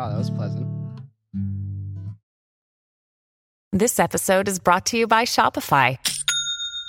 Wow, that was pleasant. This episode is brought to you by Shopify.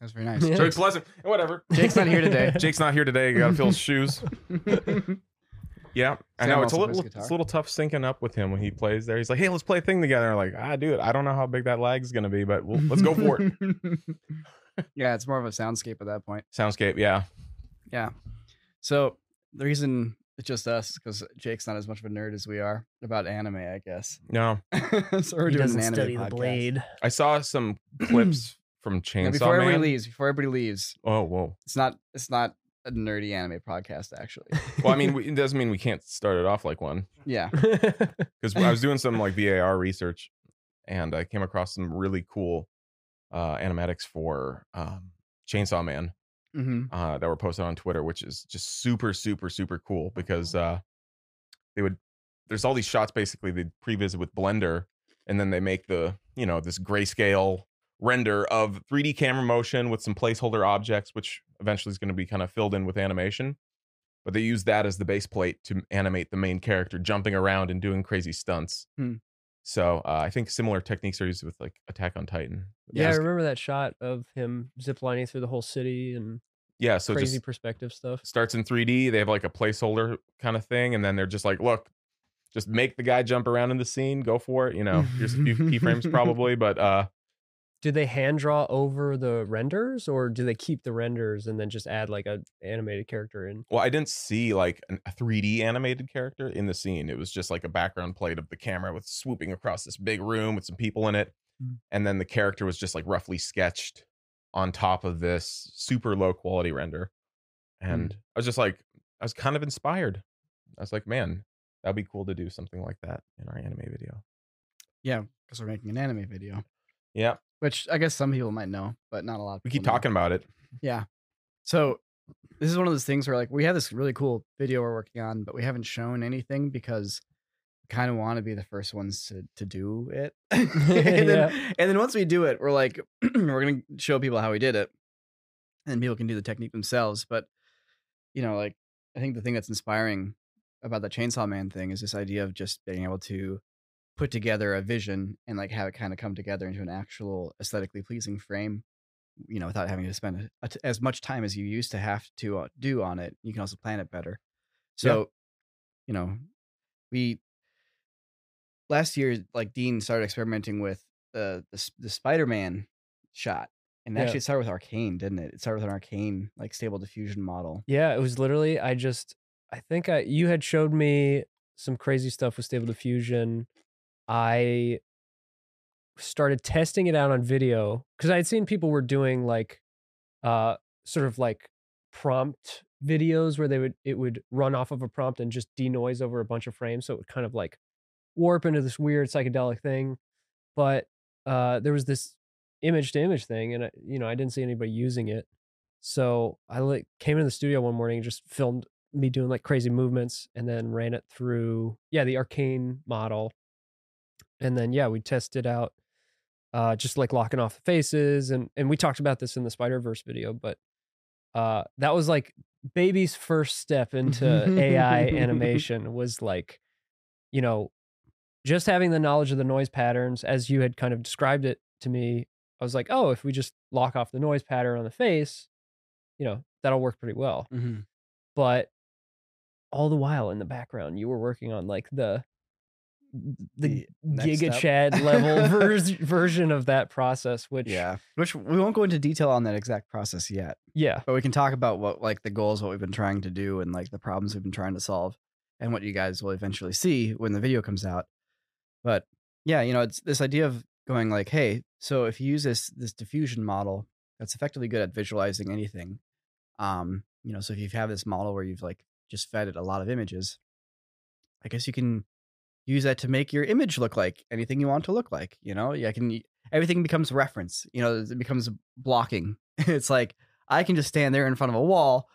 That was very nice. Very pleasant. Whatever. Jake's not here today. Jake's not here today. You Got to fill his shoes. Yeah, I Sam know it's a also little plays guitar. it's a little tough syncing up with him when he plays there. He's like, "Hey, let's play a thing together." I'm like, "Ah, dude, I don't know how big that lag's gonna be, but we'll, let's go for it." yeah, it's more of a soundscape at that point. Soundscape, yeah. Yeah. So the reason it's just us because Jake's not as much of a nerd as we are about anime, I guess. No, so we're he doing doesn't an anime study podcast. the blade. I saw some clips from Now, Chainsaw before everybody Man. leaves, before everybody leaves, Oh, whoa. it's not it's not a nerdy anime podcast actually. Well, I mean, we- it doesn't mean we can't start it off like one Yeah. because I was doing some like VAR research, and I came across some really cool uh, animatics for um, Chainsaw Man. hmm uh, that were posted on Twitter, which is just super, super, super cool because uh, they would. There's all these shots basically they previsit with Blender, and then they make the you know this grayscale render of 3D camera motion with some placeholder objects, which eventually is going to be kind of filled in with animation. But they use that as the base plate to animate the main character jumping around and doing crazy stunts. Hmm. So uh, I think similar techniques are used with like Attack on Titan. yeah, I remember that shot of him ziplining through the whole city and yeah. So crazy perspective stuff. starts in 3D. They have like a placeholder kind of thing, and then they're just like, look, just make the guy jump around in the scene, go for it. You know, here's a few keyframes probably, but uh, Do they hand draw over the renders, or do they keep the renders and then just add like a animated character in? well, I didn't see like a 3D animated character in the scene. It was just like a background plate of the camera with swooping across this big room with some people in it, Mm. and then the character was just like roughly sketched on top of this super low quality render, and I was just like, I was kind of inspired. I was like, man, that'd be cool to do something like that in our anime video. Yeah, because we're making an anime video, Yeah, which I guess some people might know, but not a lot. Of we keep know. talking about it. Yeah. So this is one of those things where like we have this really cool video we're working on, but we haven't shown anything because we kind of want to be the first ones to to do it. and, then, Yeah. and then once we do it, we're like we're gonna show people how we did it, and people can do the technique themselves. But you know, like I think the thing that's inspiring about the Chainsaw Man thing is this idea of just being able to put together a vision and like have it kind of come together into an actual aesthetically pleasing frame you know without having to spend a, a t- as much time as you used to have to uh, do on it you can also plan it better so you know we last year like dean started experimenting with the the, the spider-man shot and Yeah. actually it started with arcane didn't it it started with an arcane like stable diffusion model Yeah, it was literally I just I think I you had showed me some crazy stuff with stable diffusion. I started testing it out on video because I had seen people were doing like uh sort of like prompt videos where they would it would run off of a prompt and just denoise over a bunch of frames so it would kind of like warp into this weird psychedelic thing but uh there was this image to image thing and I, you know I didn't see anybody using it so I like came into the studio one morning and just filmed me doing like crazy movements and then ran it through yeah the arcane model and then yeah we tested out uh just like locking off the faces and and we talked about this in the spider verse video but uh that was like baby's first step into ai animation was like you know just having the knowledge of the noise patterns as you had kind of described it to me i was like oh if we just lock off the noise pattern on the face you know that'll work pretty well mm-hmm. but all the while in the background you were working on like the the, The giga step. chad level vers- version of that process which yeah which we won't go into detail on that exact process yet yeah but we can talk about what like the goals what we've been trying to do and like the problems we've been trying to solve and what you guys will eventually see when the video comes out but yeah you know it's this idea of going like hey so if you use this this diffusion model that's effectively good at visualizing anything. Um, you know, so if you have this model where you've like just fed it a lot of images, I guess you can use that to make your image look like anything you want to look like. You know, I can everything becomes reference. You know, it becomes blocking. it's like I can just stand there in front of a wall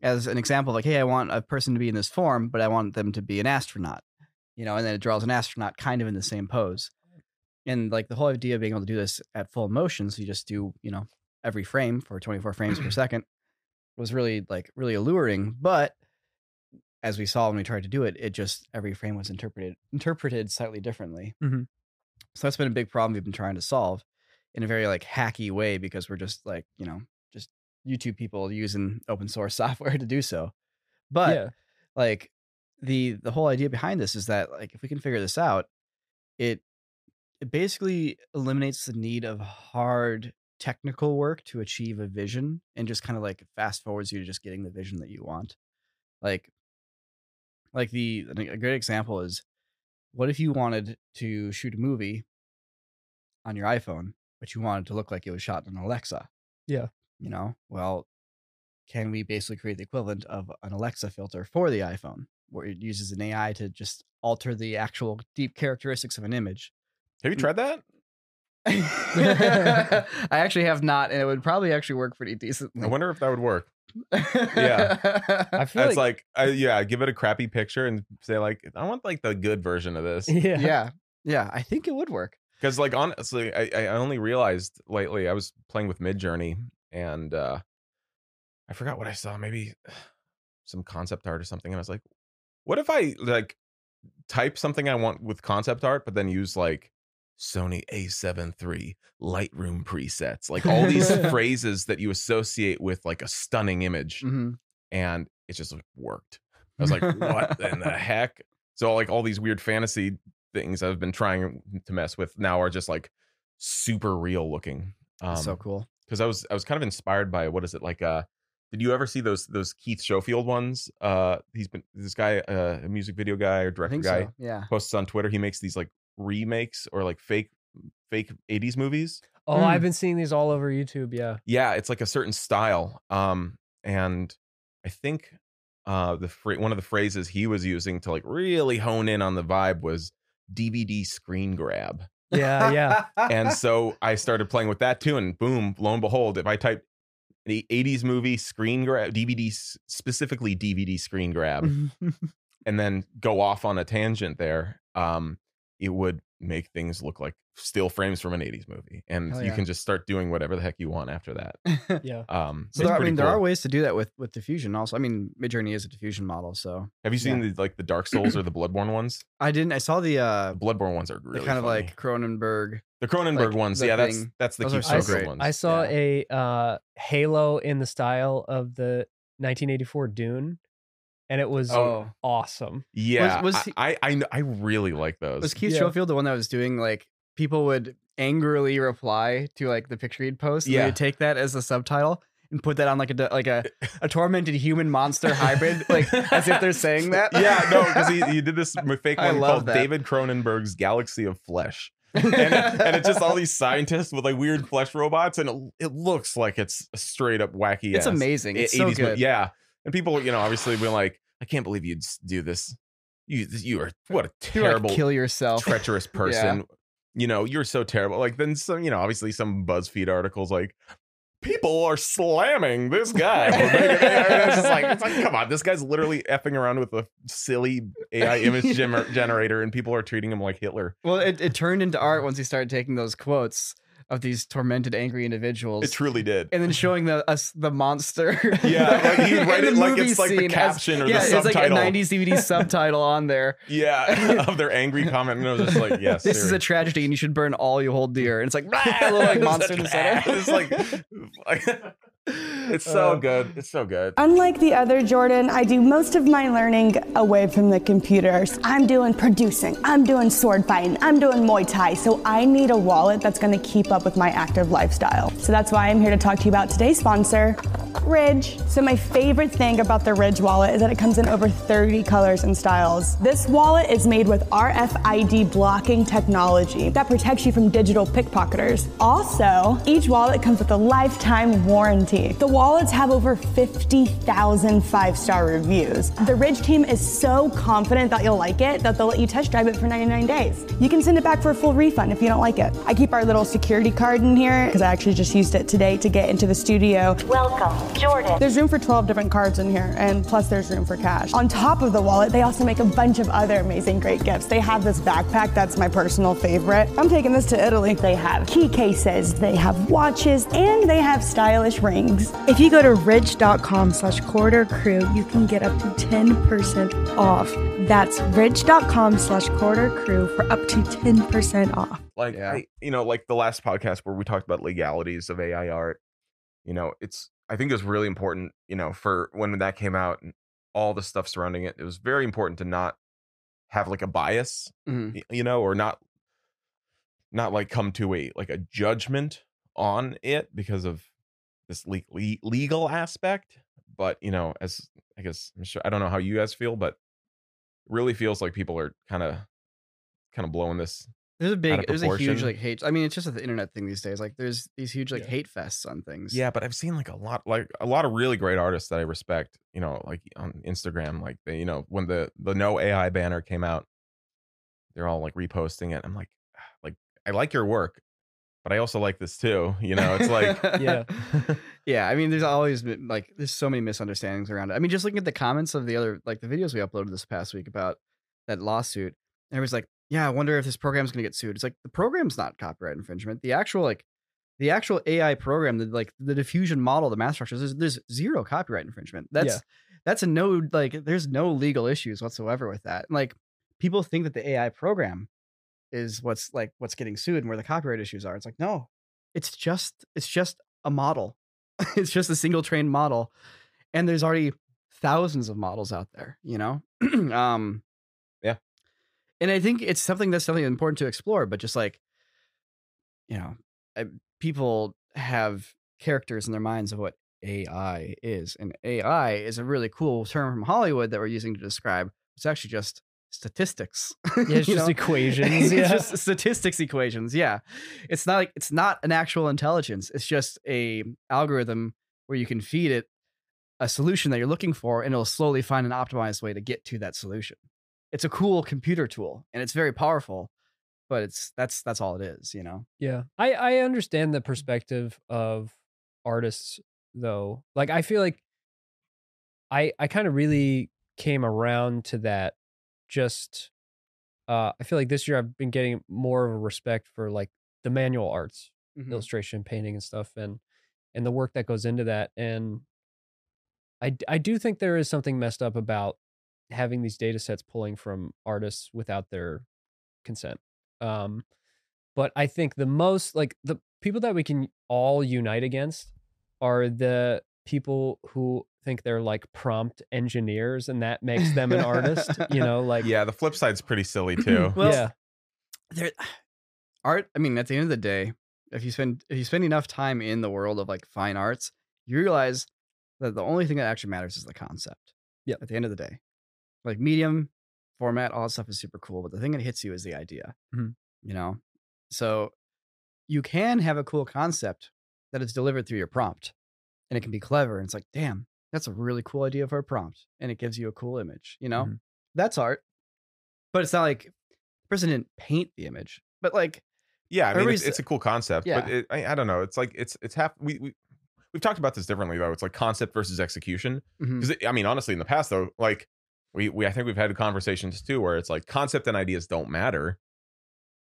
as an example, like, hey, I want a person to be in this form, but I want them to be an astronaut. You know, and then it draws an astronaut kind of in the same pose. And like the whole idea of being able to do this at full motion, so you just do, you know, every frame for 24 frames per second was really like really alluring. But as we saw when we tried to do it, it just every frame was interpreted interpreted slightly differently. Mhm. So that's been a big problem we've been trying to solve in a very like hacky way because we're just like you know just YouTube people using open source software to do so. But yeah. like the the whole idea behind this is that like if we can figure this out, it it basically eliminates the need of hard technical work to achieve a vision and just kind of like fast forwards you to just getting the vision that you want. Like like the a great example is what if you wanted to shoot a movie on your iPhone, but you wanted to look like it was shot on Alexa? Yeah. You know, well, can we basically create the equivalent of an Alexa filter for the iPhone, where it uses an AI to just alter the actual deep characteristics of an image? Have you tried that? I actually have not, and it would probably actually work pretty decently. I wonder if that would work. Yeah. I feel It's like, like, I, yeah, give it a crappy picture and say like, I want like the good version of this. yeah. yeah. Yeah. I think it would work. Because like honestly, I, I only realized lately I was playing with Midjourney and uh I forgot what I saw, maybe some concept art or something, and I was like, what if I like type something I want with concept art, but then use like Sony A7 III Lightroom presets, like all these phrases that you associate with like a stunning image, Mhm. and it just worked. I was like, what in the heck? So like all these weird fantasy things I've been trying to mess with now are just like super real looking. Um, so cool. because I was I was kind of inspired by what is it like uh did you ever see those those Keith Schofield ones? Uh he's been this guy uh, a music video guy or director guy so. Yeah. posts on Twitter. He makes these like remakes or like fake fake 80s movies. Oh, Mm. I've been seeing these all over YouTube. Yeah. Yeah, it's like a certain style. Um and I think uh the fra- one of the phrases he was using to like really hone in on the vibe was DVD screen grab. Yeah. Yeah. and so I started playing with that too, and boom, lo and behold, if I type the 80s movie screen grab, DVD, specifically DVD screen grab, and then go off on a tangent there, um, it would make things look like still frames from an 80s movie. And Hell you can just start doing whatever the heck you want after that. Yeah. Um, so there, I pretty mean, there are ways to do that with with diffusion. Also, I mean, Midjourney is a diffusion model, so Have you seen yeah. the like the Dark Souls or the Bloodborne ones? I didn't. I saw the uh, The Bloodborne ones are the really kind of like Cronenberg. the Cronenberg like, ones. the Yeah, that's thing. that's the Those are so Schofield great. ones. I saw Yeah. a uh, Halo in the style of the 1984 Dune, and it was Oh, awesome. yeah, was I- he- I, I I really like those. was Keith Yeah. Schofield the one that was doing like people would angrily reply to like the picture he'd post? and Yeah. they'd take that as a subtitle and put that on like a like a a tormented human monster hybrid, like as if they're saying that. yeah, no, because he, he did this fake I one love called that. David Cronenberg's Galaxy of Flesh. and, and it's just all these scientists with like weird flesh robots, and it, it looks like it's straight up wacky. it's ass amazing. It's 80s so mo- good. Yeah, and people, you know, obviously been like, I can't believe you'd do this. You you are what a You, like, terrible, kill yourself. treacherous person. You know, you're so terrible. Like then some, you know, obviously some BuzzFeed articles like. People are slamming this guy. it's just like, it's like, come on, this guy's literally effing around with a silly AI image gener- generator, and people are treating him like Hitler. Well, it, it turned into art once he started taking those quotes of these tormented, angry individuals. It truly did. and then showing the us the monster. Yeah, like write it like it's like the scene as- caption or the yeah, it's like a subtitle. 90s DVD subtitle on there. Yeah, of their angry comment, and I was just like, yes, This is a tragedy, and you should burn all you hold dear. And it's like a little like monster in the center. it's like, like- it's so Uh, good. It's so good. Unlike the other Jordan, I do most of my learning away from the computers. I'm doing producing, I'm doing sword fighting, I'm doing Muay Thai, so I need a wallet that's gonna keep up with my active lifestyle. So that's why I'm here to talk to you about today's sponsor, Ridge. So my favorite thing about the Ridge wallet is that it comes in over 30 colors and styles. This wallet is made with RFID blocking technology that protects you from digital pickpocketers. Also, each wallet comes with a lifetime warranty. The wallets have over 50,000 five-star reviews. The Ridge team is so confident that you'll like it that they'll let you test drive it for 99 days. You can send it back for a full refund if you don't like it. I keep our little security card in here because I actually just used it today to get into the studio. Welcome, Jordan. There's room for 12 different cards in here, and plus there's room for cash. On top of the wallet, they also make a bunch of other amazing great gifts. They have this backpack that's my personal favorite. I'm taking this to Italy. They have key cases, they have watches, and they have stylish rings. If you go to ridge.com slash quarter crew, you can get up to 10% off. That's ridge.com slash quarter crew for up to 10% off. like Yeah. I, you know like the last podcast where we talked about legalities of ai art you know it's i think it was really important you know for when that came out and all the stuff surrounding it it was very important to not have like a bias Mhm. you know or not not like come to a like a judgment on it because of this le- le- legal aspect but you know as i guess i'm sure i don't know how you guys feel but really feels like people are kind of kind of blowing this There's a big, there's a huge like hate. I mean, it's just the internet thing these days. Like, there's these huge like Yeah. hate fests on things. Yeah, but I've seen like a lot, like a lot of really great artists that I respect. You know, like on Instagram, like they, you know, when the the no AI banner came out, they're all like reposting it. I'm like, "Ah, like I like your work, but I also like this too. You know, it's like, Yeah. yeah. I mean, there's always been like, there's so many misunderstandings around it. I mean, just looking at the comments of the other, like the videos we uploaded this past week about that lawsuit, and everybody's like, yeah, I wonder if this program's gonna get sued. It's like the program's not copyright infringement. The actual like, the actual AI program, the like the diffusion model, the math structures, there's, there's zero copyright infringement. That's Yeah. that's a no like, there's no legal issues whatsoever with that. Like, people think that the AI program is what's like what's getting sued and where the copyright issues are. It's like no, it's just it's just a model. it's just a single trained model, and there's already thousands of models out there. You know, um, Yeah. And I think it's something that's something important to explore. But just like, you know, I, people have characters in their minds of what AI is, and AI is a really cool term from Hollywood that we're using to describe. It's actually just statistics. Yeah, it's just know? equations. it's just statistics equations. Yeah, it's not like it's not an actual intelligence. It's just a algorithm where you can feed it a solution that you're looking for, and it'll slowly find an optimized way to get to that solution. It's a cool computer tool, and it's very powerful. But it's that's that's all it is, you know. Yeah. I I understand the perspective of artists though. Like I feel like I I kind of really came around to that just uh I feel like this year I've been getting more of a respect for like the manual arts, Mhm. illustration, painting and stuff and and the work that goes into that and I I do think there is something messed up about having these data sets pulling from artists without their consent. Um but I think the most like the people that we can all unite against are the people who think they're like prompt engineers and that makes them an artist, you know, like yeah, the flip side's pretty silly too. Well, yeah. there art i mean at the end of the day if you spend if you spend enough time in the world of like fine arts you realize that the only thing that actually matters is the concept Yep. at the end of the day like medium format all that stuff is super cool but the thing that hits you is the idea Mhm. you know so you can have a cool concept that is delivered through your prompt and it can be clever and it's like damn that's a really cool idea for a prompt and it gives you a cool image you know Mhm. that's art but it's not like the person didn't paint the image but like Yeah, I mean, it's, it's a cool concept, but it, I, I don't know. It's like it's it's half. We we we've talked about this differently though. It's like concept versus execution. Because I mean, honestly, in the past though, like we we I think we've had conversations too where it's like concept and ideas don't matter.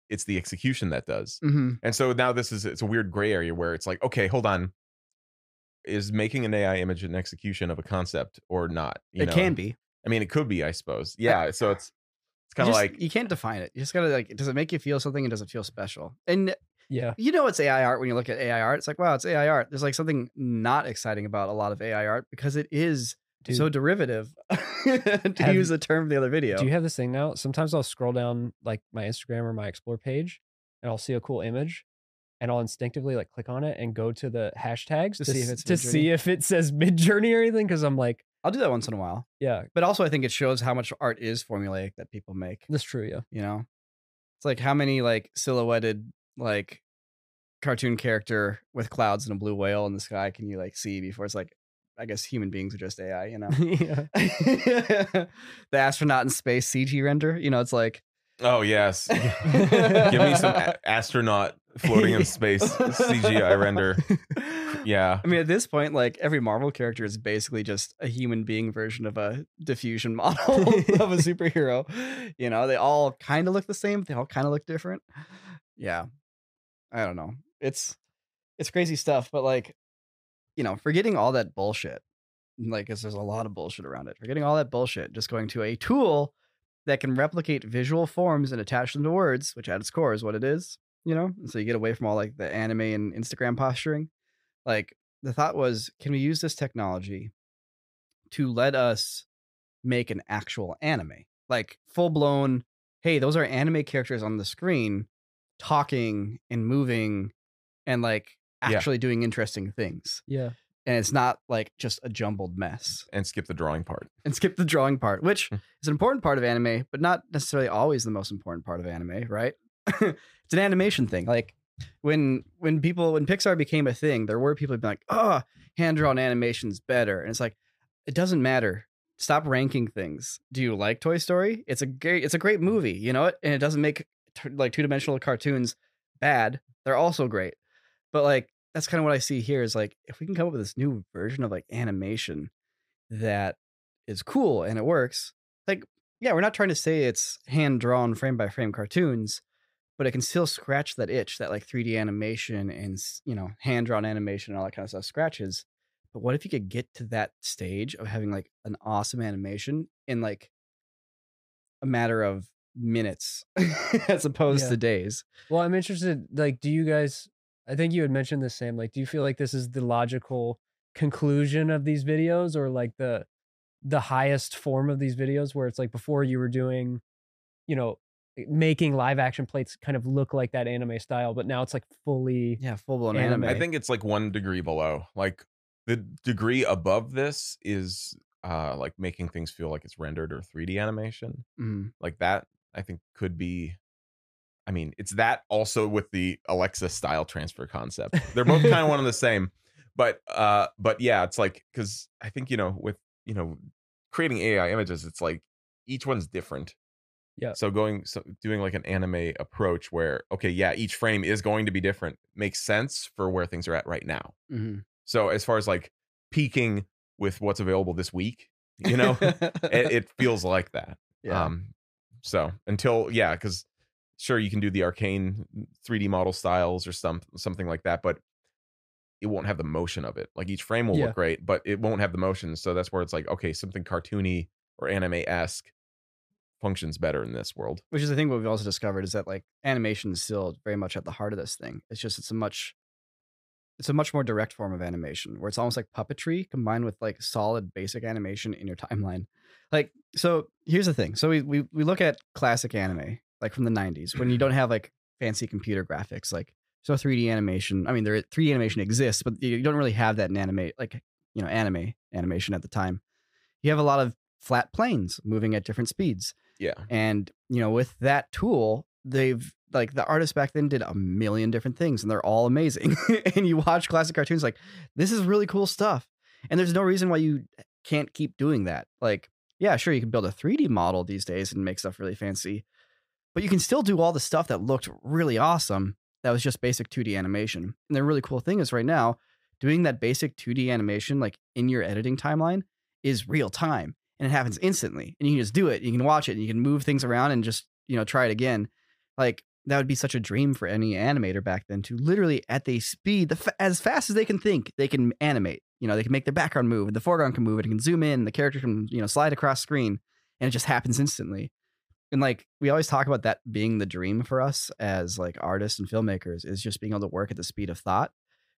It's the execution that does. Mhm. And so now this is it's a weird gray area where it's like, okay, hold on. Is making an AI image an execution of a concept or not? You it know? can be I mean, it could be, I suppose. Yeah. So it's it's kind of like you can't define it. You just gotta like, does it make you feel something and does it feel special? And Yeah. you know it's AI art when you look at AI art. It's like, wow, it's AI art. There's like something not exciting about a lot of AI art because it is Dude, so derivative. to Have- use the term of the other video. do you have this thing now? Sometimes I'll scroll down like my Instagram or my explore page and I'll see a cool image and I'll instinctively like click on it and go to the hashtags To to, see if it's to Midjourney? see if it says Midjourney or anything because I'm like, I'll do that once in a while. yeah, But also, I think it shows how much art is formulaic that people make. that's true. Yeah. You know, it's like how many like silhouetted like cartoon character with clouds and a blue whale in the sky can you like see before it's like, I guess human beings are just AI. You know, yeah. the astronaut in space CG render. You know, it's like Oh yes, give me some a- astronaut floating in space CGI render. Yeah, I mean, at this point, like every Marvel character is basically just a human being version of a diffusion model of a superhero. You know, they all kind of look the same. They all kind of look different. Yeah, I don't know. It's it's crazy stuff, but like, you know, forgetting all that bullshit, like, 'cause there's a lot of bullshit around it. Forgetting all that bullshit, just going to a tool that can replicate visual forms and attach them to words, which at its core is what it is. You know, and so you get away from all like the anime and Instagram posturing like the thought was can we use this technology to let us make an actual anime like full blown hey those are anime characters on the screen talking and moving and like Yeah. actually doing interesting things Yeah. and it's not like just a jumbled mess and skip the drawing part. and skip the drawing part which Hmm. is an important part of anime but not necessarily always the most important part of anime right it's an animation thing. Like when when people when pixar became a thing there were people who'd be like ah, oh hand drawn animation's better. And it's like it doesn't matter. Stop ranking things. Do you like toy story? It's a great it's a great movie you know it? And it doesn't make t- like two-dimensional cartoons bad. They're also great. But like that's kind of what i see here is like if we can come up with this new version of like animation that is cool and it works like yeah we're not trying to say it's hand drawn frame by frame cartoons but it can still scratch that itch that like 3D animation and you know hand drawn animation and all that kind of stuff scratches. But what if you could get to that stage of having like an awesome animation in like a matter of minutes as opposed Yeah. to days? Well, I'm interested. Like, do you guys? I think you had mentioned this, Sam. Like, do you feel like this is the logical conclusion of these videos, or like the the highest form of these videos, where it's like before you were doing, you know, making live action plates kind of look like that anime style, but now it's like fully. Yeah, full blown Anime. anime. I think it's like one degree below. Like the degree above this is uh like making things feel like it's rendered or 3D animation. Mm. Like that I think could be I mean, it's that also with the Alexa style transfer concept. They're both kind of one and the same. But uh but yeah, it's like cuz I think you know with you know creating AI images it's like each one's different. Yeah. So going so doing like an anime approach where okay, yeah, each frame is going to be different makes sense for where things are at right now. Mhm. So as far as like peaking with what's available this week, you know, it, it feels like that. yeah. Um, so until yeah, because sure you can do the arcane 3D model styles or some something like that, but it won't have the motion of it. Like each frame will Yeah. look great, but it won't have the motion. So that's where it's like okay, something cartoony or anime esque functions better in this world. Which is the thing what we've also discovered is that like animation is still very much at the heart of this thing. It's just it's a much it's a much more direct form of animation where it's almost like puppetry combined with like solid basic animation in your timeline. Like so here's the thing. So we we, we look at classic anime like from the 90s when you don't have like fancy computer graphics like so 3D animation. I mean there 3D animation exists but you don't really have that in anime like you know anime animation at the time. You have a lot of flat planes moving at different speeds. Yeah. And, you know, with that tool, they've like the artists back then did a million different things and they're all amazing. and you watch classic cartoons like, this is really cool stuff. And there's no reason why you can't keep doing that. Like, yeah, sure, you can build a 3D model these days and make stuff really fancy, but you can still do all the stuff that looked really awesome that was just basic 2D animation. And the really cool thing is right now, doing that basic 2D animation like in your editing timeline is real time and it happens instantly and you can just do it you can watch it and you can move things around and just you know try it again. Like that would be such a dream for any animator back then to literally at the speed the fa- as fast as they can think they can animate. You know they can make their background move and the foreground can move and it can zoom in the character can you know slide across screen and it just happens instantly. And like we always talk about that being the dream for us as like artists and filmmakers is just being able to work at the speed of thought.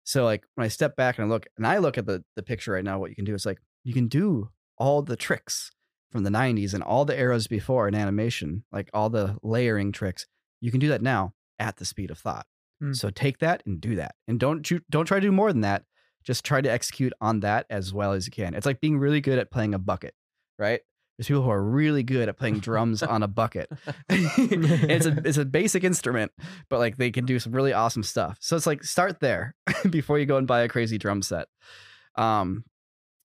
So like when i step back and i look and i look at the the picture right now what you can do is like you can do all the tricks from the 90s and all the eras before in animation, like all the layering tricks, you can do that now at the speed of thought. Hmm. So take that and do that, and don't don't try to do more than that. Just try to execute on that as well as you can. It's like being really good at playing a bucket, right? There's people who are really good at playing drums on a bucket. It's a it's a basic instrument, but like they can do some really awesome stuff. So it's like start there before you go and buy a crazy drum set. Um,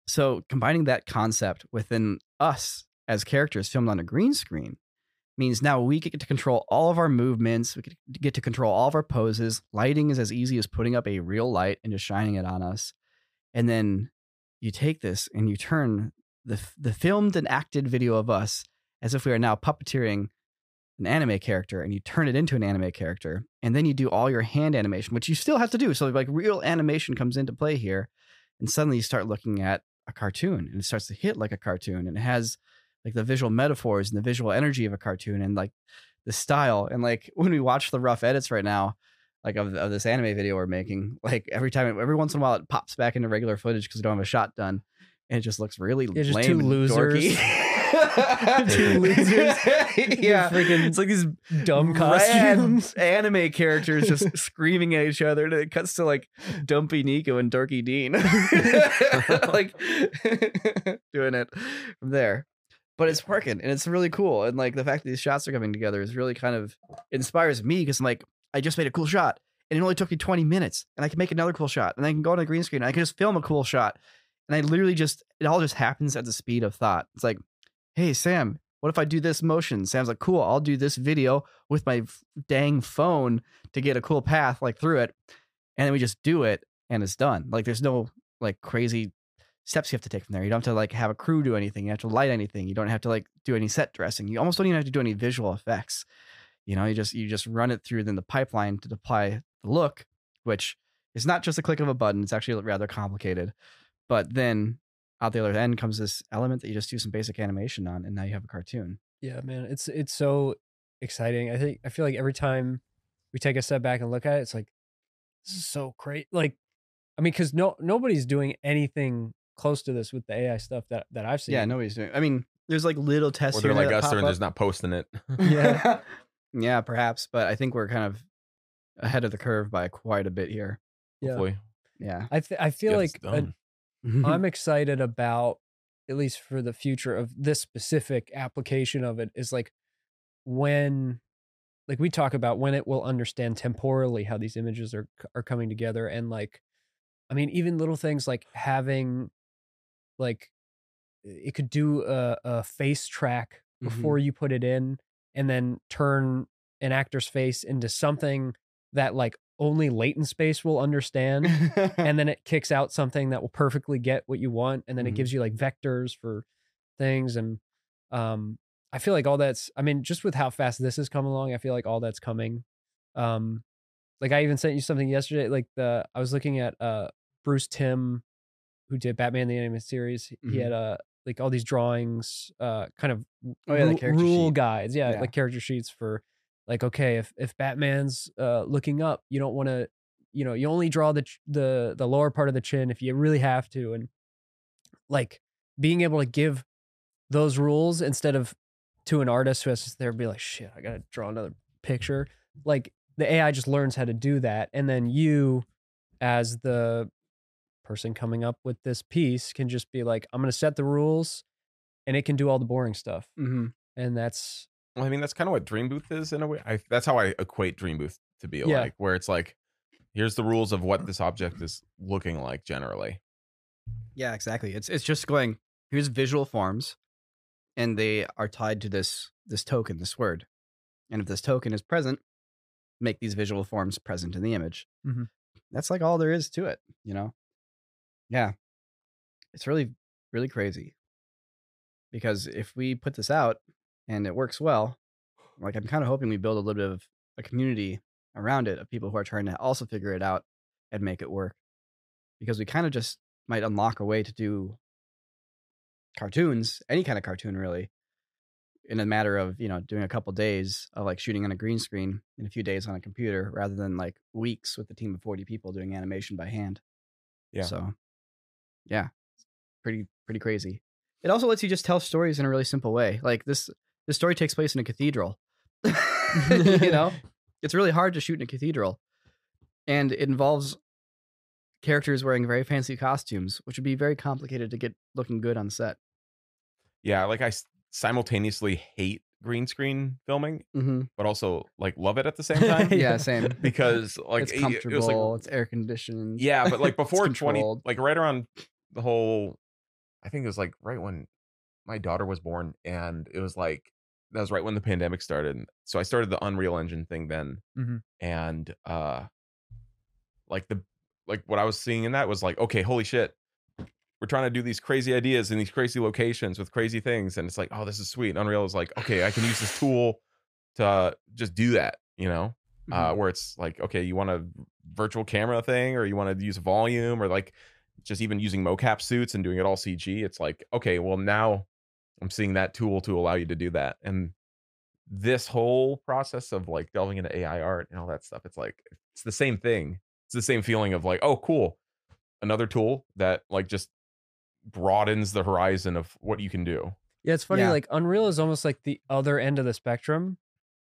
so combining that concept within us as characters filmed on a green screen means now we get to control all of our movements. We get to control all of our poses. Lighting is as easy as putting up a real light and just shining it on us. And then you take this and you turn the the filmed and acted video of us as if we are now puppeteering an anime character and you turn it into an anime character and then you do all your hand animation which you still have to do so like real animation comes into play here and suddenly you start looking at a cartoon and it starts to hit like a cartoon and it has like the visual metaphors and the visual energy of a cartoon and like the style and like when we watch the rough edits right now like of, of this anime video we're making like every time every once in a while it pops back into regular footage because we don't have a shot done and it just looks really just lame two and losers. dorky. Two losers. yeah. freaking it's like these dumb costumes. anime characters just screaming at each other. And it cuts to like dumpy niko and dorky dean. Like doing it from there. But it's working and it's really cool and like the fact that these shots are coming together is really kind of inspires me because i'm like i just made a cool shot and it only took me 20 minutes and i can make another cool shot and i can go on a green screen and i can just film a cool shot. And i literally just it all just happens at the speed of thought. It's like hey sam what if i do this motion? Sam's like cool i'll do this video with my dang phone to get a cool path like through it. And then we just do it and it's done. Like there's no like crazy steps you have to take from there. You don't have to like have a crew do anything you have to light anything you don't have to like do any set dressing. You almost don't even have to do any visual effects. You know you just you just run it through then the pipeline to apply the look which is not just a click of a button it's actually rather complicated. But then out the other end comes this element that you just do some basic animation on and now you have a cartoon Yeah, man, it's it's so exciting. I think I feel like every time we take a step back and look at it, it's like this is so great. Like, I mean, because no nobody's doing anything close to this with the AI stuff that that I've seen. yeah nobody's doing i mean there's like little tests or they're like there us that and pop they're up. just not posting it. yeah yeah perhaps but i think we're kind of ahead of the curve by quite a bit here Yeah. Hopefully, yeah I th- I feel Get like this a- done. I'm excited about at least for the future of this specific application of it is like when like we talk about when it will understand temporally how these images are are coming together and like I mean even little things like having like it could do a, a face track Mhm. before you put it in and then turn an actor's face into something that like only latent space will understand and then it kicks out something that will perfectly get what you want and then Mhm. it gives you like vectors for things and um i feel like all that's i mean just with how fast this has come along i feel like all that's coming um like i even sent you something yesterday like the i was looking at uh bruce timm who did batman the animated series he Mhm. had uh like all these drawings uh kind of Oh, yeah, the character rule sheet. guides yeah, Yeah. like character sheets for like okay if if batman's uh looking up you don't want to you know you only draw the ch- the the lower part of the chin if you really have to and like being able to give those rules instead of to an artist who has to there be like shit i gotta draw another picture like the ai just learns how to do that and then you as the person coming up with this piece can just be like i'm gonna set the rules and it can do all the boring stuff hmm and that's Well, I mean, that's kind of what Dream Booth is in a way. I, that's how I equate Dream Booth to be Yeah. like, where it's like, here's the rules of what this object is looking like generally. yeah exactly it's it's just going here's visual forms and they are tied to this this token this word and if this token is present make these visual forms present in the image Mhm. that's like all there is to it you know yeah it's really really crazy because if we put this out and it works well like i'm kind of hoping we build a little bit of a community around it of people who are trying to also figure it out and make it work because we kind of just might unlock a way to do cartoons any kind of cartoon really in a matter of you know doing a couple days of like shooting on a green screen in a few days on a computer rather than like weeks with a team of 40 people doing animation by hand Yeah. so yeah pretty pretty crazy it also lets you just tell stories in a really simple way like this this story takes place in a cathedral you know it's really hard to shoot in a cathedral and it involves characters wearing very fancy costumes, which would be very complicated to get looking good on set. Yeah, like I simultaneously hate green screen filming, Mm-hmm. but also like love it at the same time. Yeah, same. because like it's it- it comfortable. was like it's air conditioned. Yeah, but like before 20 like right around the whole I think it was like right when my daughter was born and it was like that was right when the pandemic started. So I started the Unreal Engine thing then. Mhm. And uh like the like what I was seeing in that was like, okay, holy shit. We're trying to do these crazy ideas in these crazy locations with crazy things and it's like, oh, this is sweet. Unreal is like, okay, I can use this tool to just do that, you know? uh, where it's like, okay, you want a virtual camera thing, or you want to use volume, or like just even using mocap suits and doing it all CG. It's like, okay, well now I'm seeing that tool to allow you to do that, and this whole process of like delving into AI art and all that stuff, it's like it's the same thing. It's the same feeling of like, oh, cool, another tool that like just broadens the horizon of what you can do. Yeah, it's funny. Yeah. Like Unreal is almost like the other end of the spectrum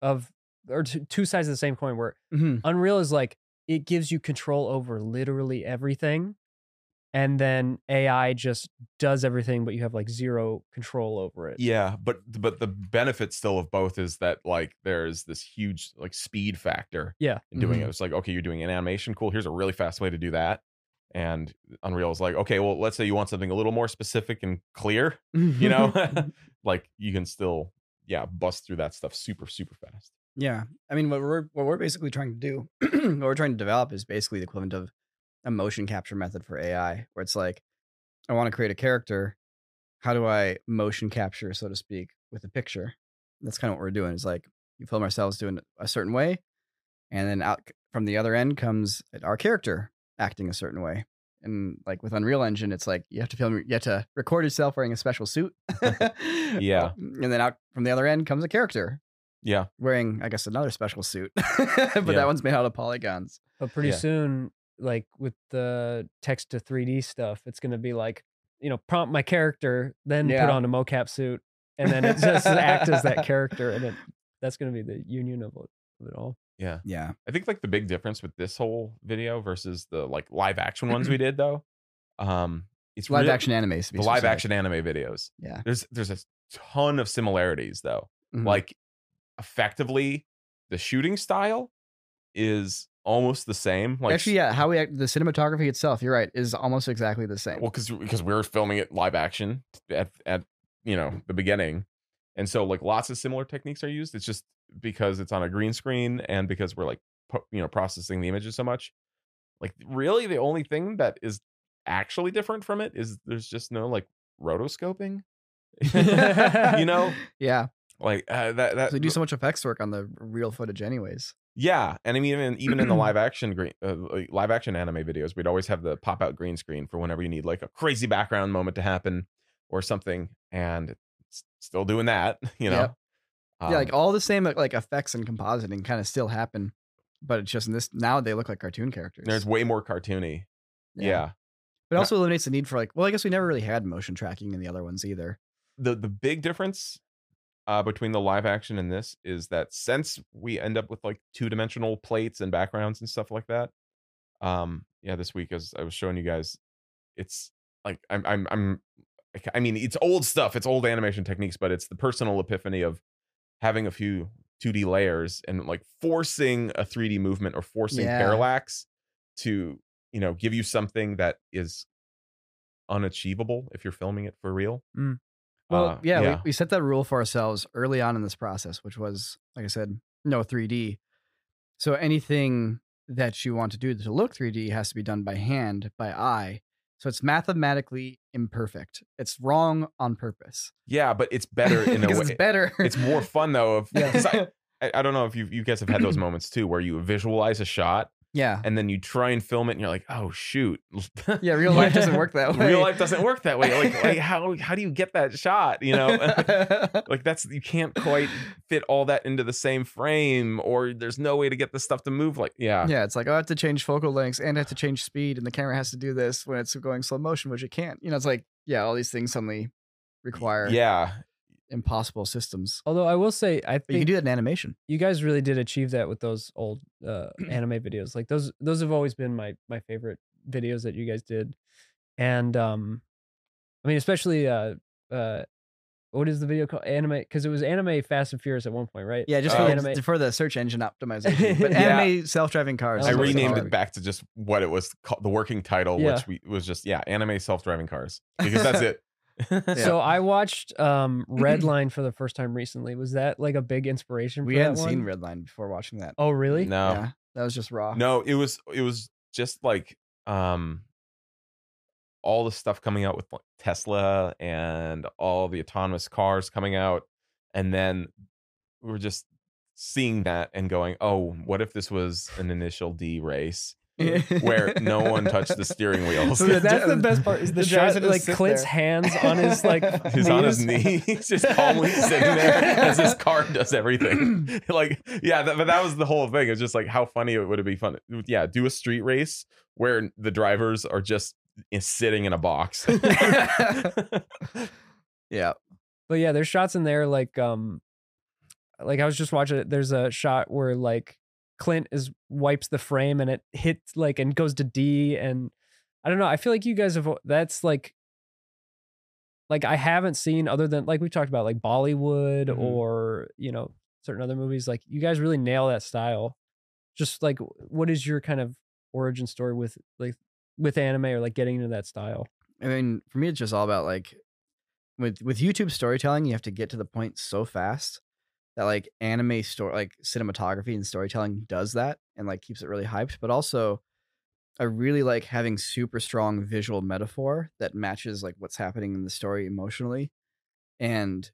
of, or t- two sides of the same coin. Where Mhm. Unreal is like it gives you control over literally everything, and then AI just does everything, but you have like zero control over it. Yeah, but but the benefit still of both is that like there's this huge like speed factor. Yeah. in doing Mhm. it. It's like okay, you're doing an animation, cool. Here's a really fast way to do that. And Unreal is like, okay, well, let's say you want something a little more specific and clear. You know, like you can still yeah bust through that stuff super super fast. Yeah, I mean, what we're what we're basically trying to do, what we're trying to develop, is basically the equivalent of a motion capture method for AI, where it's like, I want to create a character. How do I motion capture, so to speak, with a picture? That's kind of what we're doing. Is like you film ourselves doing a certain way, and then out from the other end comes uh, our character acting a certain way. And like with Unreal Engine, it's like you have to film, you have to record yourself wearing a special suit. Yeah. Mm, and then out from the other end comes a character Yeah, wearing, I guess, another special suit, but Yeah. that one's made out of polygons. But pretty Yeah. soon, like with the text to 3D stuff, it's going to be like, you know, prompt my character, then Yeah. put on a mocap suit, and then it just act as that character, and it, that's going to be the union of it, of it all. yeah. Yeah, I think like the big difference with this whole video versus the like live action ones we did though, um, it's live real- action anime. to be the live action anime videos. Yeah, There's there's a ton of similarities though. Mhm. like effectively the shooting style is almost the same like actually, yeah, how we act, the cinematography itself, you're right, is almost exactly the same. well because because we were filming it live action at at you know the beginning. And so like lots of similar techniques are used. It's just because it's on a green screen and because we're like po- you know processing the images so much. Like really the only thing that is actually different from it is there's just no like rotoscoping. You know? Yeah, like uh, that that so they do so much effects work on the real footage, anyways. Yeah, and I mean, even even in the live action green, uh, live action anime videos, we'd always have the pop out green screen for whenever you need like a crazy background moment to happen or something, and it's still doing that, you know. Yep. yeah, like Um, all the same like effects and compositing kind of still happen, but it's just in this now they look like cartoon characters. there's way more cartoony. Yeah. but it also eliminates the need for like. Well, I guess we never really had motion tracking in the other ones either. the the big difference uh, between the live action and this is that since we end up with like two dimensional plates and backgrounds and stuff like that, um, yeah, this week as I was showing you guys, it's like I'm I'm I'm I mean it's old stuff, it's old animation techniques, but it's the personal epiphany of having a few 2D layers and like forcing a 3D movement or forcing Yeah. parallax to you know give you something that is unachievable if you're filming it for real. Well, Uh, yeah, yeah. We, we set that rule for ourselves early on in this process, which was, like I said, no 3D. So anything that you want to do to look 3D has to be done by hand, by eye. So it's mathematically imperfect. It's wrong on purpose. Yeah, but it's better in a way. It's better. It's more fun though. Of, Yeah. I, I don't know if you you guys have had those moments too, where you visualize a shot yeah. and then you try and film it, and you're like, oh shoot, Yeah. Real life doesn't work that way. real life doesn't work that way. Like, like how how do you get that shot? You know, like that's you can't quite fit all that into the same frame, or there's no way to get the stuff to move. Like, yeah, yeah. It's like, oh, I have to change focal lengths and I have to change speed, and the camera has to do this when it's going slow motion, which it can't. You know, it's like, yeah, all these things suddenly require. yeah. Impossible systems. Although I will say, I But you can do that in animation. you guys really did achieve that with those old uh, anime videos. Like those, those have always been my my favorite videos that you guys did. And um, I mean, especially uh, uh, what is the video called? Anime, because it was anime Fast and Furious at one point, right? Yeah, just for, Anime- the, for the search engine optimization. But Yeah. anime self-driving cars. I I is what it's renamed called. it back to just what it was called, the working title, Yeah. which we was just yeah, anime self-driving cars because that's it. So I watched um Redline for the first time recently. Was that like a big inspiration? We for hadn't that seen? Redline before watching that. Oh, really? no, Yeah, that was just raw. no, it was it was just like um all the stuff coming out with like, Tesla and all the autonomous cars coming out, and then we were just seeing that and going, oh, what if this was an initial D race where no one touched the steering wheel. So the- That's the best part. Is the Just shot tries like Clint's there. hands on his like He's on his knees. knees, just calmly sitting there as his car does everything. like, yeah, that, but that was the whole thing. It's just like how funny it would it be fun? Yeah, do a street race where the drivers are just sitting in a box. yeah, But yeah, there's shots in there like um like I was just watching it. There's a shot where like Clint is wipes the frame and it hits like and goes to D and I don't know. I feel like you guys have that's like like I haven't seen other than like we talked about like Bollywood Mhm. or you know certain other movies. Like you guys really nail that style. Just like what is your kind of origin story with like with anime or like getting into that style? I mean, for me, it's just all about like with with YouTube storytelling. You have to get to the point so fast that like anime story, like cinematography and storytelling does that and like keeps it really hyped. But also, I really like having super strong visual metaphor that matches like what's happening in the story emotionally, and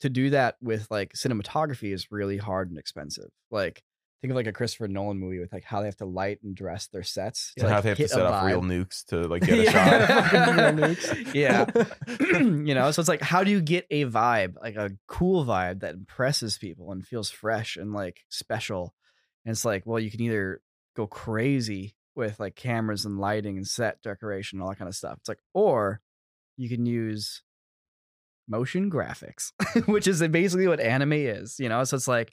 to do that with like cinematography is really hard and expensive. Like think of like a Christopher Nolan movie with like how they have to light and dress their sets. how like, they have to hit a set off real nukes to like get a shot. Yeah. you know, so it's like, how do you get a vibe, like a cool vibe that impresses people and feels fresh and like special? And it's like, well, you can either go crazy with like cameras and lighting and set decoration and all that kind of stuff. It's like, or you can use motion graphics, which is basically what anime is, you know? So it's like,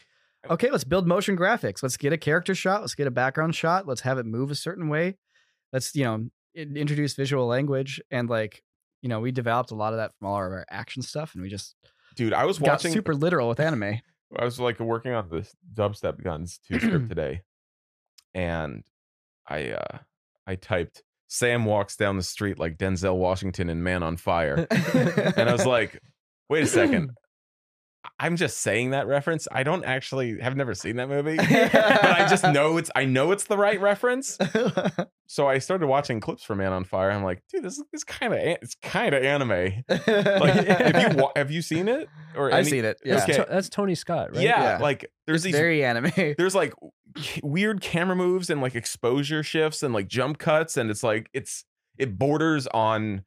okay, let's build motion graphics. Let's get a character shot. Let's get a background shot. Let's have it move a certain way. Let's, you know, introduce visual language. And like, you know, we developed a lot of that from all of our action stuff. And we just Dude, I was got watching super literal with anime. I was like working on this dubstep guns two script today, and I uh I typed Sam walks down the street like Denzel Washington in Man on Fire, and I was like, wait a second, I'm just saying that reference. I don't actually have never seen that movie, but I just know it's I know it's the right reference. So I started watching clips for Man on Fire. I'm like, dude, this is kind of it's kind of anime. Like, have you have you seen it or I've seen it. Yeah. That's, Okay. To- that's Tony Scott, right? Yeah, Yeah. like there's these Very anime. there's like weird camera moves and like exposure shifts and like jump cuts and it's like it's it borders on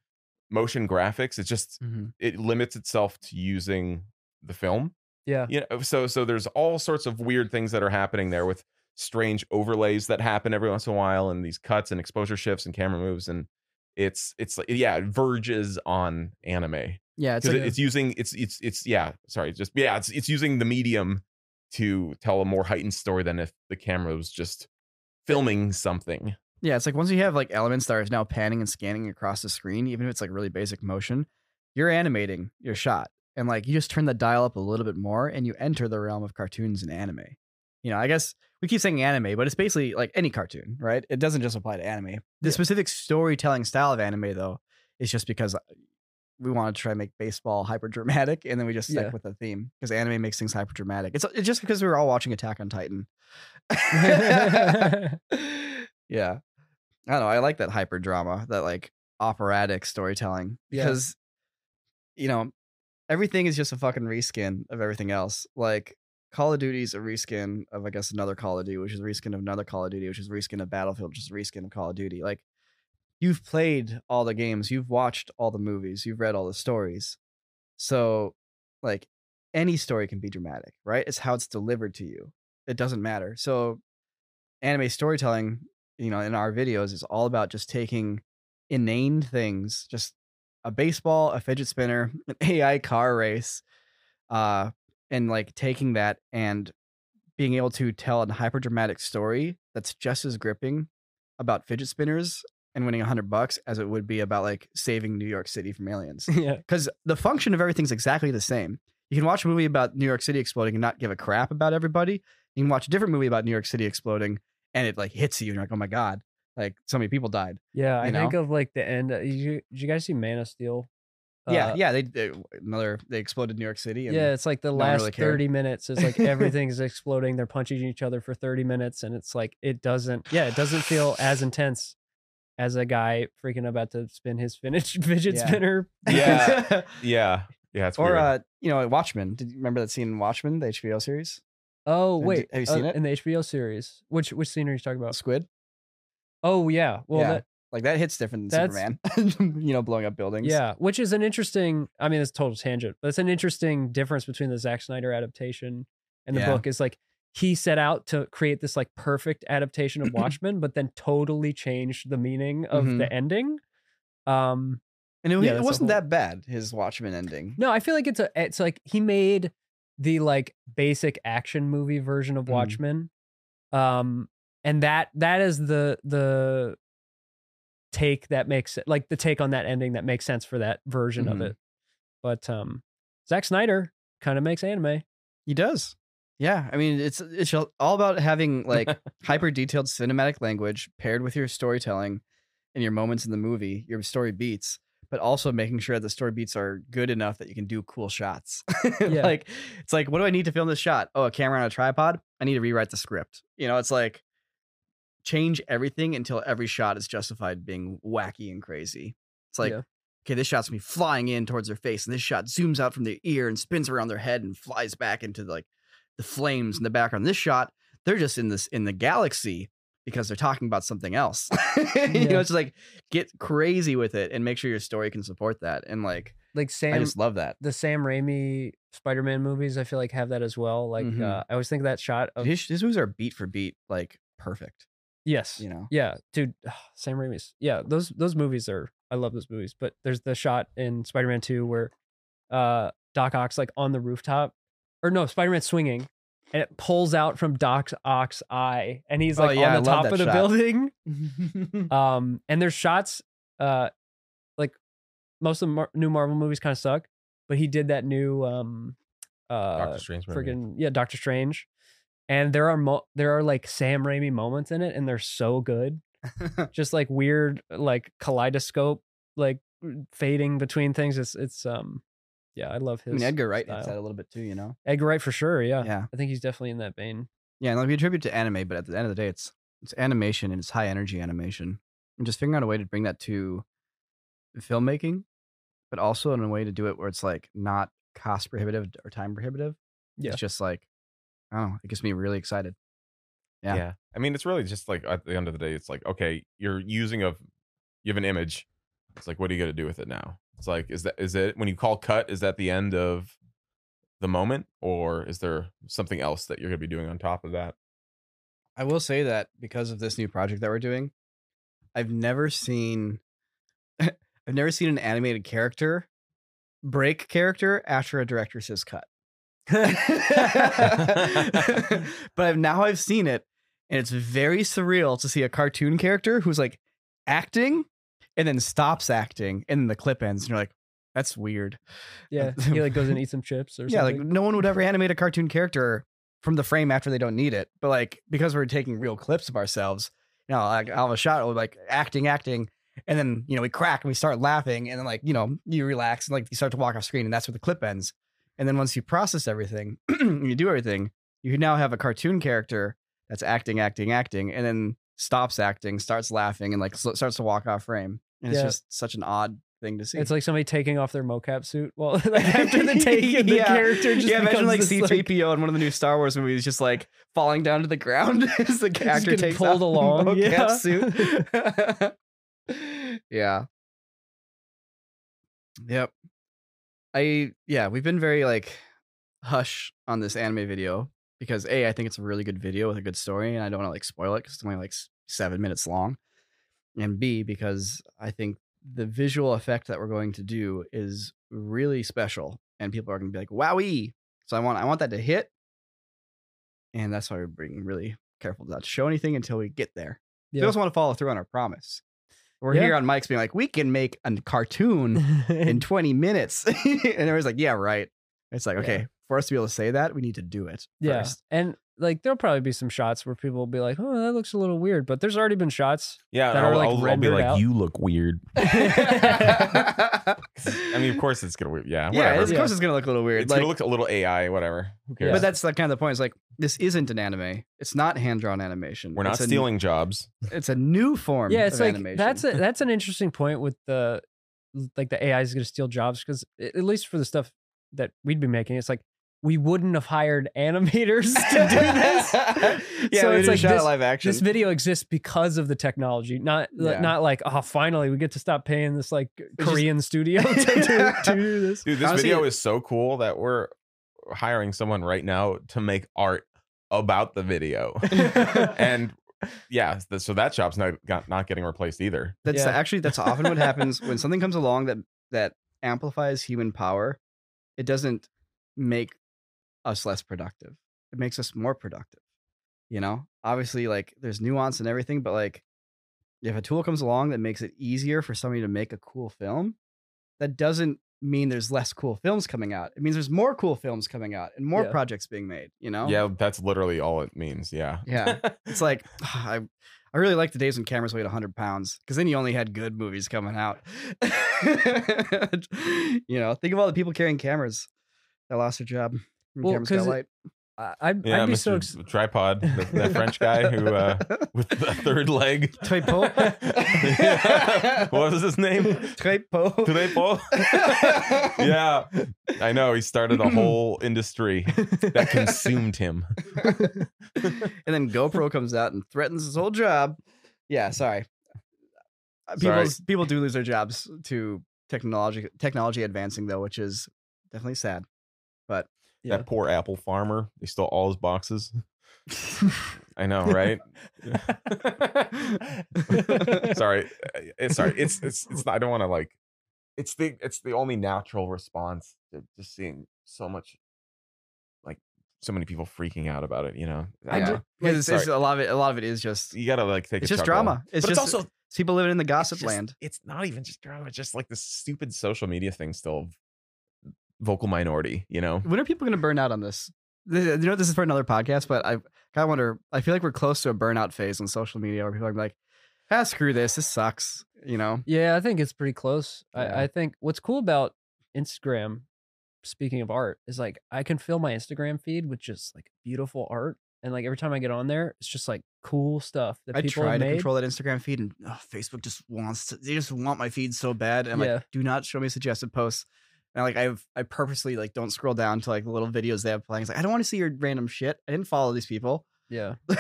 motion graphics it just Mhm. it limits itself to using the film Yeah. you know so so there's all sorts of weird things that are happening there with strange overlays that happen every once in a while and these cuts and exposure shifts and camera moves and it's it's like yeah it verges on anime Yeah. It's like a- it's using it's it's it's yeah sorry just yeah it's it's using the medium to tell a more heightened story than if the camera was just filming something Yeah, it's like once you have like elements that are now panning and scanning across the screen, even if it's like really basic motion, you're animating your shot. And like you just turn the dial up a little bit more and you enter the realm of cartoons and anime. You know, I guess we keep saying anime, but it's basically like any cartoon, right? It doesn't just apply to anime. The specific storytelling style of anime, though, is just because uh, we wanted to try to make baseball hyper dramatic, and then we just stuck Yeah. with the theme because anime makes things hyper dramatic. It's, it's just because we were all watching Attack on Titan. yeah. I don't know. I like that hyper drama, that like operatic storytelling Yeah. because, you know, everything is just a fucking reskin of everything else. Like Call of Duty is a reskin of, I guess, another Call of Duty, which is a reskin of another Call of Duty, which is a reskin of Battlefield, which is a reskin of Call of Duty. Like you've played all the games, you've watched all the movies, you've read all the stories. So, like, any story can be dramatic, right? It's how it's delivered to you. It doesn't matter. So, anime storytelling, you know, in our videos is all about just taking inane things, just a baseball, a fidget spinner, an AI car race, uh, and like taking that and being able to tell a hyper dramatic story that's just as gripping about fidget spinners and winning a hundred bucks as it would be about like saving New York City from aliens. yeah. Because the function of everything's exactly the same. You can watch a movie about New York City exploding and not give a crap about everybody. You can watch a different movie about New York City exploding and it like hits you and you're like, oh my god, like so many people died. Yeah, I You think of like the end. uh, You, did you guys see Man of Steel? yeah, Uh, yeah. They, they another they exploded New York City. And yeah. It's like the one last really thirty minutes is like everything's exploding. They're punching each other for thirty minutes, and it's like it doesn't. Yeah, it doesn't feel as intense as a guy freaking about to spin his finish fidget Yeah. spinner. Yeah. Yeah. Yeah. It's or weird. uh, you know, Watchmen. Did you remember that scene in Watchmen, the HBO series? Oh wait, have you uh, seen it? in the HBO series? Which which scene are you talking about? Squid. Oh yeah, well Yeah. that, Like that hits different than Superman. you know, blowing up buildings. yeah, which is an interesting. I mean, it's a total tangent, but it's an interesting difference between the Zack Snyder adaptation and the Yeah. book. Is like he set out to create this like perfect adaptation of Watchmen, but then totally changed the meaning of Mhm. the ending. Um, and it, Yeah, it wasn't whole- that bad. His Watchmen ending. no, I feel like it's a. It's like he made the like basic action movie version of Mhm. Watchmen, um, and that that is the the take that makes it like the take on that ending that makes sense for that version of Mhm. it. But um, Zack Snyder kind of makes anime. He does. Yeah, I mean, it's it's all about having like hyper detailed cinematic language paired with your storytelling and your moments in the movie, your story beats, but also making sure that the story beats are good enough that you can do cool shots. Yeah. Like it's like, what do I need to film this shot? Oh, a camera on a tripod. I need to rewrite the script. You know, it's like change everything until every shot is justified being wacky and crazy. It's like, Yeah. okay, this shot's me flying in towards their face, and this shot zooms out from their ear and spins around their head and flies back into like the flames in the background. This shot, they're just in this in the galaxy because they're talking about something else. you know, it's like get crazy with it and make sure your story can support that. And like, Like Sam, I just love that. the Sam Raimi Spider-Man movies, I feel like have that as well. Like Mhm. uh, I always think that shot of His, his movies are beat for beat, like perfect. Yes, You know, Yeah, dude, Sam Raimi's. Yeah, those those movies are. I love those movies. But there's the shot in Spider-Man Two where, uh, Doc Ock's like on the rooftop, or no, Spider-Man swinging, and it pulls out from Doc Ock's eye, and he's Oh, like yeah, I on the top that of the shot. building. Um, and there's shots, uh, like most of the Mar- new Marvel movies kind of suck, but he did that new um, uh, Doctor Strange movie. friggin' yeah, Doctor Strange. And there are mo- there are like Sam Raimi moments in it, and they're so good. Just like weird, like kaleidoscope, like fading between things. It's it's um, yeah, I love his. I mean, Edgar Wright style. that a little bit too. You know, Edgar Wright for sure. Yeah, Yeah. I think he's definitely in that vein. yeah. And like we attribute to anime, but at the end of the day, it's it's animation and it's high energy animation. And just figuring out a way to bring that to filmmaking, but also in a way to do it where it's like not cost prohibitive or time prohibitive. Yeah. It's just like, oh, it gets me really excited. Yeah. Yeah. I mean, it's really just like at the end of the day, it's like, okay, you're using a, you have an image. It's like, what are you going to do with it now? It's like, is that, is it, when you call cut, is that the end of the moment or is there something else that you're going to be doing on top of that? I will say that because of this new project that we're doing, I've never seen I've never seen an animated character break character after a director says cut. but now I've seen it and it's very surreal to see a cartoon character who's like acting and then stops acting and then the clip ends and you're like that's weird. Yeah, he like goes and eats some chips or something. Yeah, like no one would ever animate a cartoon character from the frame after they don't need it. But like because we're taking real clips of ourselves, you know, like I'll have a shot of like acting, acting, and then you know we crack and we start laughing, and then like you know you relax and like you start to walk off screen, and that's where the clip ends. And then once you process everything, you do everything, you now have a cartoon character that's acting, acting, acting, and then stops acting, starts laughing, and like sl- starts to walk off frame. And it's just such an odd thing to see. It's like somebody taking off their mocap suit. Well, like after the take, the character just yeah, imagine like this, C3PO in one of the new Star Wars movies, just like falling down to the ground as the getting takes pulled off along, mocap yeah. suit. yeah. Yep. I yeah, we've been very like hush on this anime video because a I think it's a really good video with a good story, and I don't want to like spoil it because it's only like seven minutes long, and b because I think the visual effect that we're going to do is really special and people are going to be like, "Wowee!" So I want I want that to hit, and that's why we're being really careful not to show anything until we get there. We also want to follow through on our promise. We're Yeah. here on mics being like, "We can make a cartoon in 20 minutes," and everyone's like, "Yeah, right." It's like, Yeah. okay, for us to be able to say that, we need to do it yeah. And like there'll probably be some shots where people will be like, "Oh, that looks a little weird," but there's already been shots. Yeah, that and are, I'll, like, I'll- I'll be like, out. you look weird. I mean, of course it's gonna. Yeah, yeah, whatever. of course it's gonna look a little weird. It's like, gonna look a little AI, whatever. Who cares? But that's like kind of the point. Is like this isn't an anime. It's not hand drawn animation. We're not It's a- stealing jobs. It's a new form. yeah, it's of like animation. that's a, that's an interesting point with the like the AI is going to steal jobs because at least for the stuff that we'd be making, it's like we wouldn't have hired animators to do this. yeah, So we it's like shot this- live action. This video exists because of the technology, not Yeah. not like oh, finally we get to stop paying this like just- Korean studio to, do, to do this. Dude, this Honestly, video is so cool that we're hiring someone right now to make art about the video. and yeah, so that job's not got, not getting replaced either. that's Yeah. actually that's often what happens when something comes along that that amplifies human power. It doesn't make us less productive. It makes us more productive. You know, obviously, like there's nuance and everything, but like if a tool comes along that makes it easier for somebody to make a cool film, that doesn't mean there's less cool films coming out. It means there's more cool films coming out and more Yeah. projects being made. You know? Yeah, that's literally all it means. Yeah. Yeah. It's like I I really like the days when cameras weighed 100 pounds because then you only had good movies coming out. you know, think of all the people carrying cameras that lost their job Well, cameras got 'cause it- light. I- I'd, Yeah, I'd be Mr. so ex- Tripod, the, that French guy who uh, with the third leg. Tripod. Yeah. what was his name? Tripod. Tripod. yeah, I know. He started a whole industry that consumed him. and then GoPro comes out and threatens his whole job. Yeah, sorry. Uh, Sorry. People do lose their jobs to technology technology advancing though, which is definitely sad. But Yeah. That poor apple farmer. They stole all his boxes. I know, right? sorry, it's sorry. It's it's it's. Not, I don't want to like. It's the it's the only natural response to just seeing so much, like so many people freaking out about it. You know, I yeah, ju- because it's, it's a lot of it. A lot of it is just you gotta like take. it's a just chuckle. drama. It's but just it's also it's people living in the gossip it's just- land. It's not even just drama. It's just like the stupid social media thing. Still, vocal minority. You know. When are people going to burn out on this? You know, this is for another podcast, but I kind of wonder. I feel like we're close to a burnout phase on social media where people are like, "Ah, screw this. This sucks." You know? Yeah, I think it's pretty close. Yeah. I, I think what's cool about Instagram, speaking of art, is like I can fill my Instagram feed with just like beautiful art. And like every time I get on there, it's just like cool stuff that I people try have to made. control that Instagram feed, and oh, Facebook just wants to. They just want my feed so bad. And I'm Yeah. like, do not show me suggested posts. And like I've I purposely like don't scroll down to like the little videos they have playing. It's like I don't want to see your random shit. I didn't follow these people. Yeah. but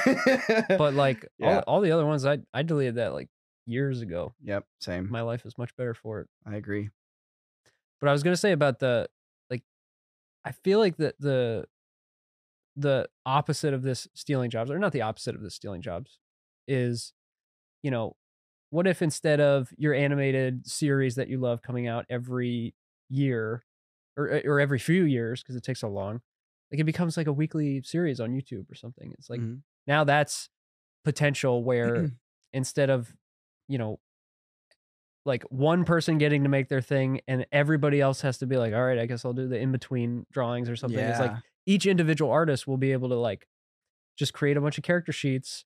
But like Yeah. all, all the other ones, I I deleted that like years ago. yep, same. My life is much better for it. I agree. But I was gonna say about the like, I feel like the the the opposite of this stealing jobs, or not the opposite of this stealing jobs, is, you know, what if instead of your animated series that you love coming out every year, or eh, or every few years because it takes so long, like it becomes like a weekly series on YouTube or something. It's like Mhm. now that's potential where instead of you know like one person getting to make their thing and everybody else has to be like all right i guess i'll do the in between drawings or something it's like each individual artist will be able to like just create a bunch of character sheets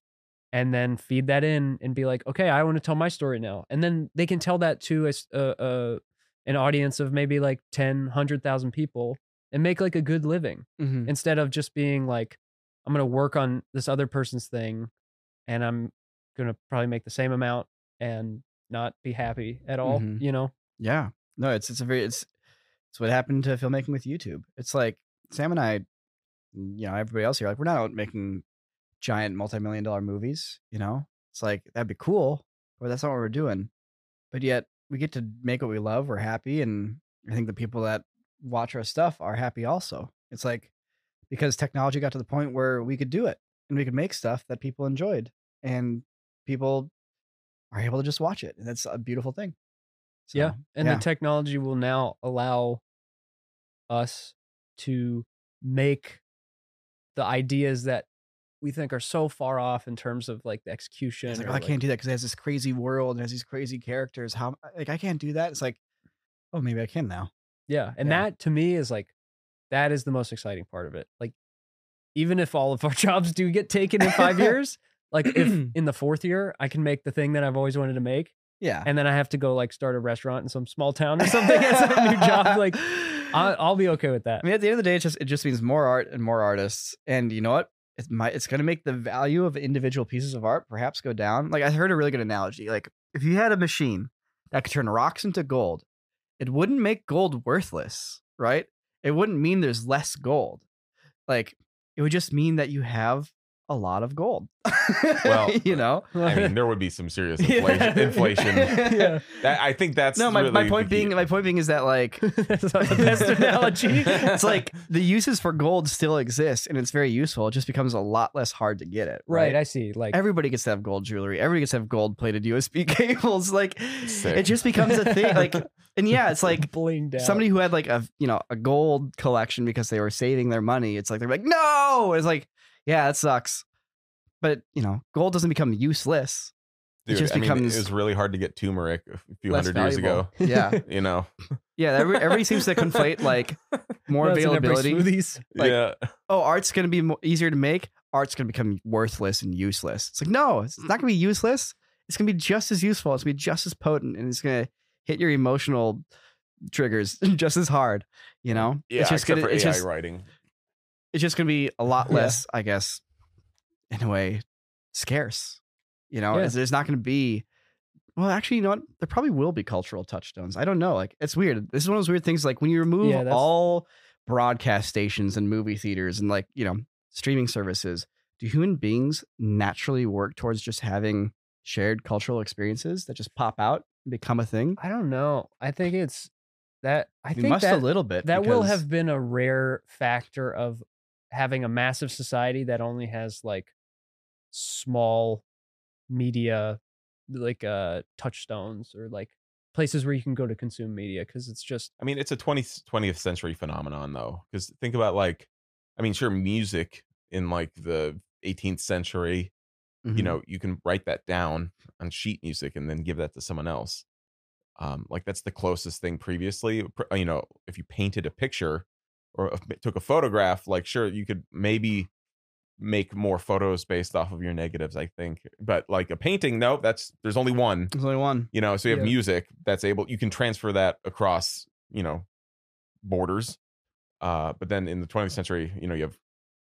and then feed that in and be like okay i want to tell my story now and then they can tell that to a, a- a- an audience of maybe like 10 100000 people and make like a good living Mhm. instead of just being like i'm going to work on this other person's thing and i'm going to probably make the same amount and not be happy at all Mhm. you know Yeah. No, it's it's a very it's it's what happened to filmmaking with YouTube. It's like Sam and I, you know, everybody else here, like we're not out making giant multi-million dollar movies, you know? It's like that'd be cool, but that's not what we're doing. But yet we get to make what we love, we're happy, and I think the people that watch our stuff are happy also. It's like because technology got to the point where we could do it and we could make stuff that people enjoyed and people are able to just watch it. And that's a beautiful thing. yeah and yeah. the technology will now allow us to make the ideas that we think are so far off in terms of like the execution. Like, oh, I can't do that because it has this crazy world and has these crazy characters. How like I can't do that. It's like, oh, maybe I can now. Yeah. And Yeah. that to me is like, that is the most exciting part of it. Like, even if all of our jobs do get taken in five years, like if in the fourth year I can make the thing that I've always wanted to make, Yeah. and then I have to go like start a restaurant in some small town or something as a new job, like I, I'll be okay with that. I mean, at the end of the day, it just it just means more art and more artists. And you know what? It's going to make the value of individual pieces of art perhaps go down. Like I heard a really good analogy. Like if you had a machine that could turn rocks into gold, it wouldn't make gold worthless, right? It wouldn't mean there's less gold. Like it would just mean that you have a lot of gold. Well, you know. I mean, there would be some serious Yeah. inflation. inflation. yeah. That, I think that's no, my, really my point key. being my point being is that like That's the best analogy. it's like the uses for gold still exist and it's very useful. It just becomes a lot less hard to get it. right. Right. I see. Like, Everybody gets to have gold jewelry. Everybody gets to have gold plated USB cables. Like Sick. it just becomes a thing. Like and yeah, it's like blinged out. somebody who had like a you know a gold collection because they were saving their money. It's like they're like no. It's like yeah, that sucks. But you know, gold doesn't become useless. it Dude, just I mean, becomes it was really hard to get turmeric a few less hundred years ago. Yeah, You know, yeah. Every, everybody seems to conflate like more That's availability. Like, yeah. oh, art's going to be mo- easier to make. Art's going to become worthless and useless. It's like, no, it's not going to be useless. It's going to be just as useful. It's going to be just as potent and it's going to hit your emotional triggers just as hard, you know? Yeah, it's just except going for to, it's AI just, writing. It's just going to be a lot Yeah. less, I guess, in a way, scarce. You know, Yeah. It's- there's not going to be, well, actually, you know what? There probably will be cultural touchstones. I don't know. Like, it's weird. This is one of those weird things. Like, when you remove Yeah, all broadcast stations and movie theaters and, like, you know, streaming services, do human beings naturally work towards just having shared cultural experiences that just pop out and become a thing? I don't know. I think it's that. I we think must that a little bit. that will have been a rare factor of having a massive society that only has like small media like uh touchstones or like places where you can go to consume media because it's just I mean, it's a 20th, 20th century phenomenon, though. Because think about, like, I mean, sure, music in like the 18th century, you Mhm. know, you can write that down on sheet music and then give that to someone else. Um, like, that's the closest thing previously. You know, if you painted a picture or took a photograph, like, sure, you could maybe make more photos based off of your negatives, I think. But like a painting, no, that's there's only one There's only one. you know so you have Yeah. music that's able you can transfer that across you know borders uh but then in the 20th century you know you have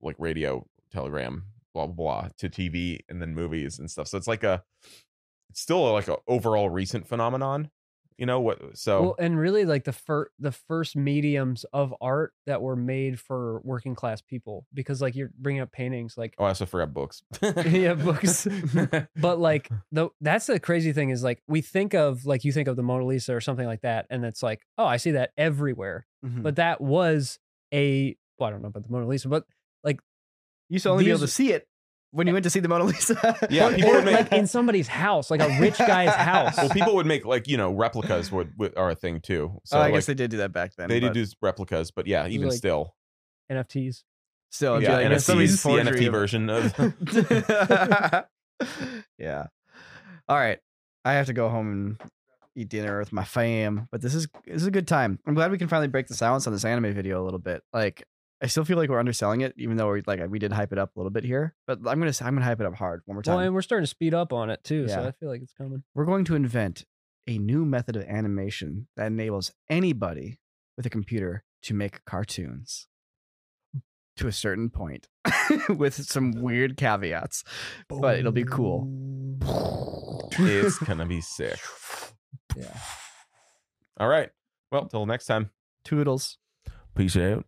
like radio telegram blah blah blah to tv and then movies and stuff so it's like a it's still like a overall recent phenomenon you know what so well and really like the first the first mediums of art that were made for working class people because like you're bringing up paintings like oh i also forgot books Yeah, books. but like the that's the crazy thing is like we think of like you think of the Mona Lisa or something like that, and it's like, oh, I see that everywhere. Mhm. But that was a well, I don't know about the Mona Lisa, but like You used to only be able to see it when you went to see the Mona Lisa. Yeah, people would make- like in somebody's house, like a rich guy's house. well people would make like you know replicas would, would are a thing too so oh, I like, guess they did do that back then. they did but do replicas but yeah even like- still NFTs. Still, yeah like, NFTs, somebody's the nft of- version of yeah. All right. I have to go home and eat dinner with my fam, but this is this is a good time. I'm glad we can finally break the silence on this anime video a little bit. Like I still feel like we're underselling it, even though we like we did hype it up a little bit here. But I'm gonna I'm gonna hype it up hard one more time. Well, and we're starting to speed up on it too, so Yeah. I feel like it's coming. we're going to invent a new method of animation that enables anybody with a computer to make cartoons to a certain point with some weird caveats. But it'll be cool. it's gonna be sick Yeah. all right well till next time Toodles. peace out